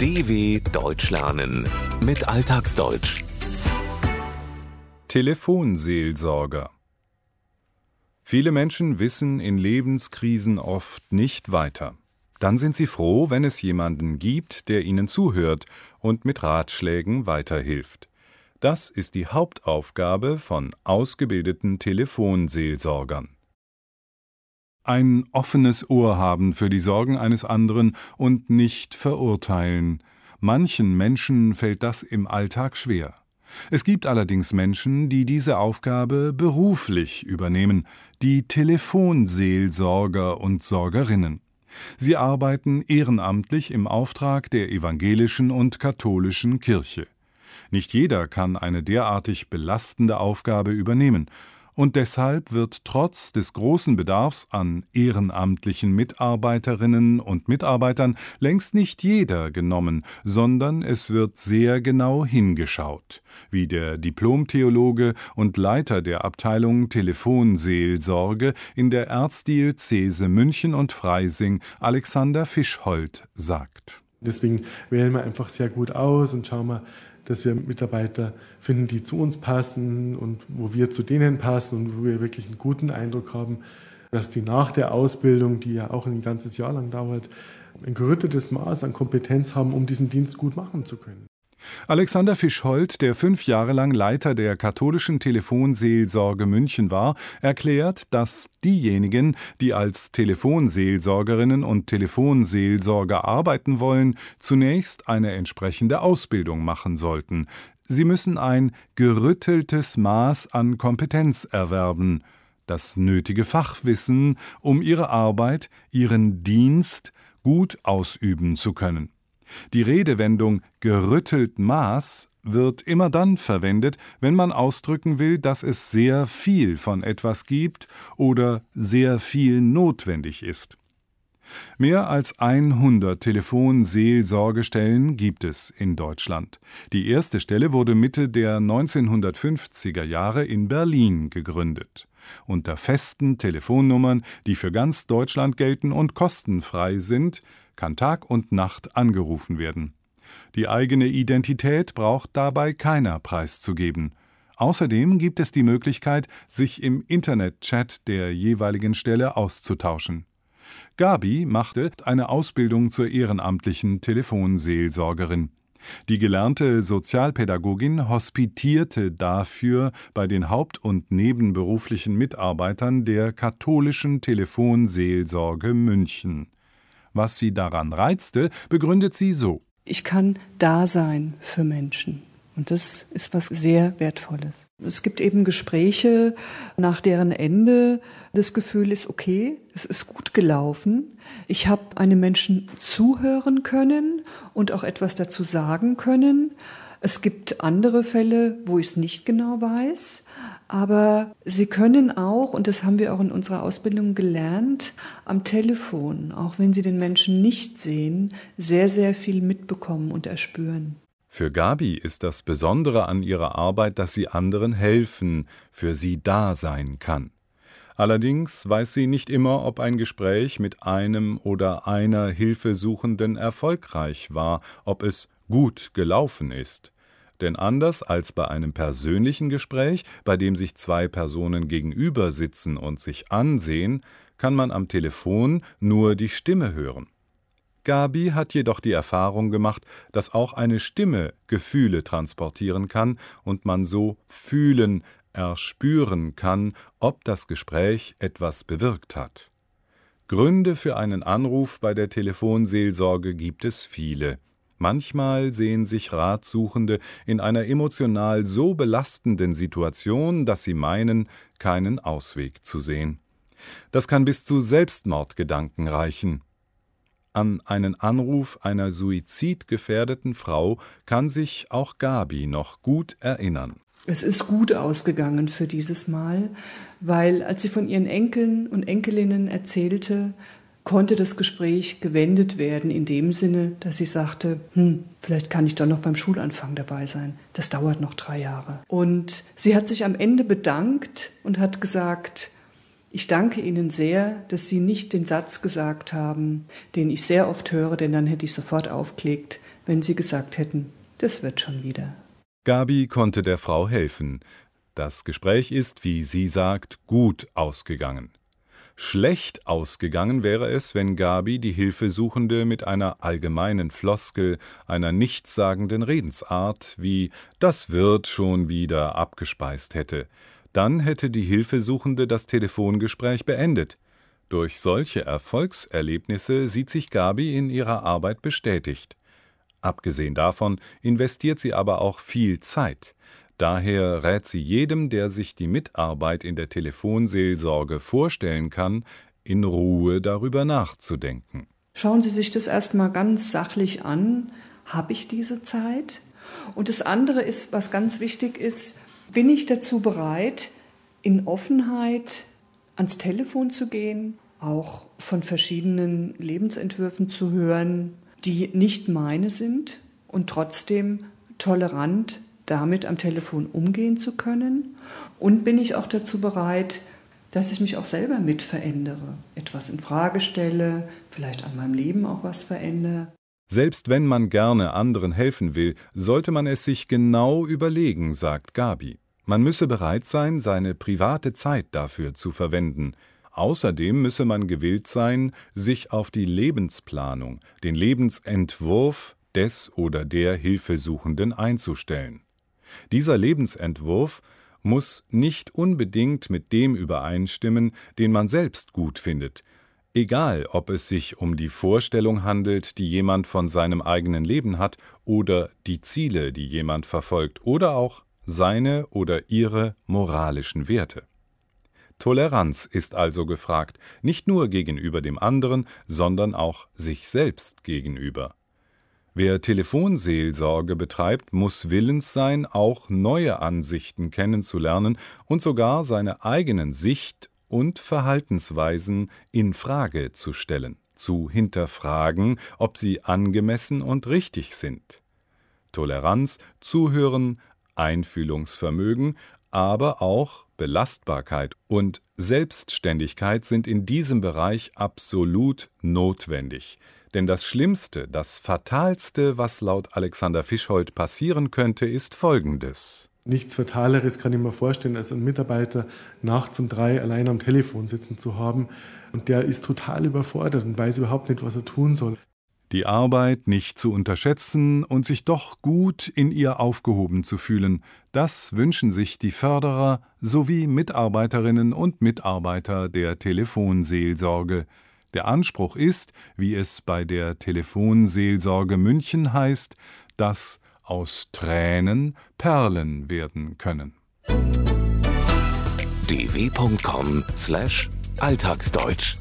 DW Deutsch lernen mit Alltagsdeutsch. Telefonseelsorger Viele Menschen wissen in Lebenskrisen oft nicht weiter. Dann sind sie froh, wenn es jemanden gibt, der ihnen zuhört und mit Ratschlägen weiterhilft. Das ist die Hauptaufgabe von ausgebildeten Telefonseelsorgern. Ein offenes Ohr haben für die Sorgen eines anderen und nicht verurteilen. Manchen Menschen fällt das im Alltag schwer. Es gibt allerdings Menschen, die diese Aufgabe beruflich übernehmen, die Telefonseelsorger und Sorgerinnen. Sie arbeiten ehrenamtlich im Auftrag der evangelischen und katholischen Kirche. Nicht jeder kann eine derartig belastende Aufgabe übernehmen, und deshalb wird trotz des großen Bedarfs an ehrenamtlichen Mitarbeiterinnen und Mitarbeitern längst nicht jeder genommen, sondern es wird sehr genau hingeschaut, wie der Diplomtheologe und Leiter der Abteilung Telefonseelsorge in der Erzdiözese München und Freising Alexander Fischhold sagt. Deswegen wählen wir einfach sehr gut aus und schauen wir, dass wir Mitarbeiter finden, die zu uns passen und wo wir zu denen passen und wo wir wirklich einen guten Eindruck haben, dass die nach der Ausbildung, die ja auch ein ganzes Jahr lang dauert, ein gerüttetes Maß an Kompetenz haben, um diesen Dienst gut machen zu können. Alexander Fischhold, der fünf Jahre lang Leiter der katholischen Telefonseelsorge München war, erklärt, dass diejenigen, die als Telefonseelsorgerinnen und Telefonseelsorger arbeiten wollen, zunächst eine entsprechende Ausbildung machen sollten. Sie müssen ein gerütteltes Maß an Kompetenz erwerben, das nötige Fachwissen, um ihre Arbeit, ihren Dienst gut ausüben zu können. Die Redewendung gerüttelt Maß wird immer dann verwendet, wenn man ausdrücken will, dass es sehr viel von etwas gibt oder sehr viel notwendig ist. Mehr als 100 Telefonseelsorgestellen gibt es in Deutschland. Die erste Stelle wurde Mitte der 1950er Jahre in Berlin gegründet. Unter festen Telefonnummern, die für ganz Deutschland gelten und kostenfrei sind, kann Tag und Nacht angerufen werden. Die eigene Identität braucht dabei keiner preiszugeben. Außerdem gibt es die Möglichkeit, sich im Internetchat der jeweiligen Stelle auszutauschen. Gabi machte eine Ausbildung zur ehrenamtlichen Telefonseelsorgerin. Die gelernte Sozialpädagogin hospitierte dafür bei den haupt- und nebenberuflichen Mitarbeitern der katholischen Telefonseelsorge München. Was sie daran reizte, begründet sie so. Ich kann da sein für Menschen. Und das ist was sehr Wertvolles. Es gibt eben Gespräche, nach deren Ende das Gefühl ist, okay, es ist gut gelaufen. Ich habe einem Menschen zuhören können und auch etwas dazu sagen können. Es gibt andere Fälle, wo ich es nicht genau weiß. Aber sie können auch, und das haben wir auch in unserer Ausbildung gelernt, am Telefon, auch wenn sie den Menschen nicht sehen, sehr, sehr viel mitbekommen und erspüren. Für Gabi ist das Besondere an ihrer Arbeit, dass sie anderen helfen, für sie da sein kann. Allerdings weiß sie nicht immer, ob ein Gespräch mit einem oder einer Hilfesuchenden erfolgreich war, ob es gut gelaufen ist. Denn anders als bei einem persönlichen Gespräch, bei dem sich zwei Personen gegenüber sitzen und sich ansehen, kann man am Telefon nur die Stimme hören. Gabi hat jedoch die Erfahrung gemacht, dass auch eine Stimme Gefühle transportieren kann und man so fühlen, erspüren kann, ob das Gespräch etwas bewirkt hat. Gründe für einen Anruf bei der Telefonseelsorge gibt es viele. Manchmal sehen sich Ratsuchende in einer emotional so belastenden Situation, dass sie meinen, keinen Ausweg zu sehen. Das kann bis zu Selbstmordgedanken reichen. An einen Anruf einer suizidgefährdeten Frau kann sich auch Gabi noch gut erinnern. Es ist gut ausgegangen für dieses Mal, weil als sie von ihren Enkeln und Enkelinnen erzählte, konnte das Gespräch gewendet werden in dem Sinne, dass sie sagte, hm, vielleicht kann ich doch noch beim Schulanfang dabei sein. Das dauert noch drei Jahre. Und sie hat sich am Ende bedankt und hat gesagt, ich danke Ihnen sehr, dass Sie nicht den Satz gesagt haben, den ich sehr oft höre, denn dann hätte ich sofort aufgelegt, wenn Sie gesagt hätten, das wird schon wieder. Gabi konnte der Frau helfen. Das Gespräch ist, wie sie sagt, gut ausgegangen. Schlecht ausgegangen wäre es, wenn Gabi die Hilfesuchende mit einer allgemeinen Floskel, einer nichtssagenden Redensart wie das wird schon wieder abgespeist hätte. Dann hätte die Hilfesuchende das Telefongespräch beendet. Durch solche Erfolgserlebnisse sieht sich Gabi in ihrer Arbeit bestätigt. Abgesehen davon investiert sie aber auch viel Zeit. Daher rät sie jedem, der sich die Mitarbeit in der Telefonseelsorge vorstellen kann, in Ruhe darüber nachzudenken. Schauen Sie sich das erstmal ganz sachlich an. Habe ich diese Zeit? Und das andere ist, was ganz wichtig ist, bin ich dazu bereit, in Offenheit ans Telefon zu gehen, auch von verschiedenen Lebensentwürfen zu hören, die nicht meine sind und trotzdem tolerant damit am Telefon umgehen zu können? Und bin ich auch dazu bereit, dass ich mich auch selber mit verändere, etwas in Frage stelle, vielleicht an meinem Leben auch was verändere? Selbst wenn man gerne anderen helfen will, sollte man es sich genau überlegen, sagt Gabi. Man müsse bereit sein, seine private Zeit dafür zu verwenden. Außerdem müsse man gewillt sein, sich auf die Lebensplanung, den Lebensentwurf des oder der Hilfesuchenden einzustellen. Dieser Lebensentwurf muss nicht unbedingt mit dem übereinstimmen, den man selbst gut findet, egal ob es sich um die Vorstellung handelt, die jemand von seinem eigenen Leben hat, oder die Ziele, die jemand verfolgt, oder auch seine oder ihre moralischen Werte. Toleranz ist also gefragt, nicht nur gegenüber dem anderen, sondern auch sich selbst gegenüber. Wer Telefonseelsorge betreibt, muss willens sein, auch neue Ansichten kennenzulernen und sogar seine eigenen Sicht- und Verhaltensweisen in Frage zu stellen, zu hinterfragen, ob sie angemessen und richtig sind. Toleranz, Zuhören, Einfühlungsvermögen, aber auch Belastbarkeit und Selbstständigkeit sind in diesem Bereich absolut notwendig. Denn das Schlimmste, das Fatalste, was laut Alexander Fischholt passieren könnte, ist Folgendes. Nichts Fataleres kann ich mir vorstellen, als einen Mitarbeiter nachts um drei allein am Telefon sitzen zu haben und der ist total überfordert und weiß überhaupt nicht, was er tun soll. Die Arbeit nicht zu unterschätzen und sich doch gut in ihr aufgehoben zu fühlen, das wünschen sich die Förderer sowie Mitarbeiterinnen und Mitarbeiter der Telefonseelsorge. Der Anspruch ist, wie es bei der Telefonseelsorge München heißt, dass aus Tränen Perlen werden können. dw.com/alltagsdeutsch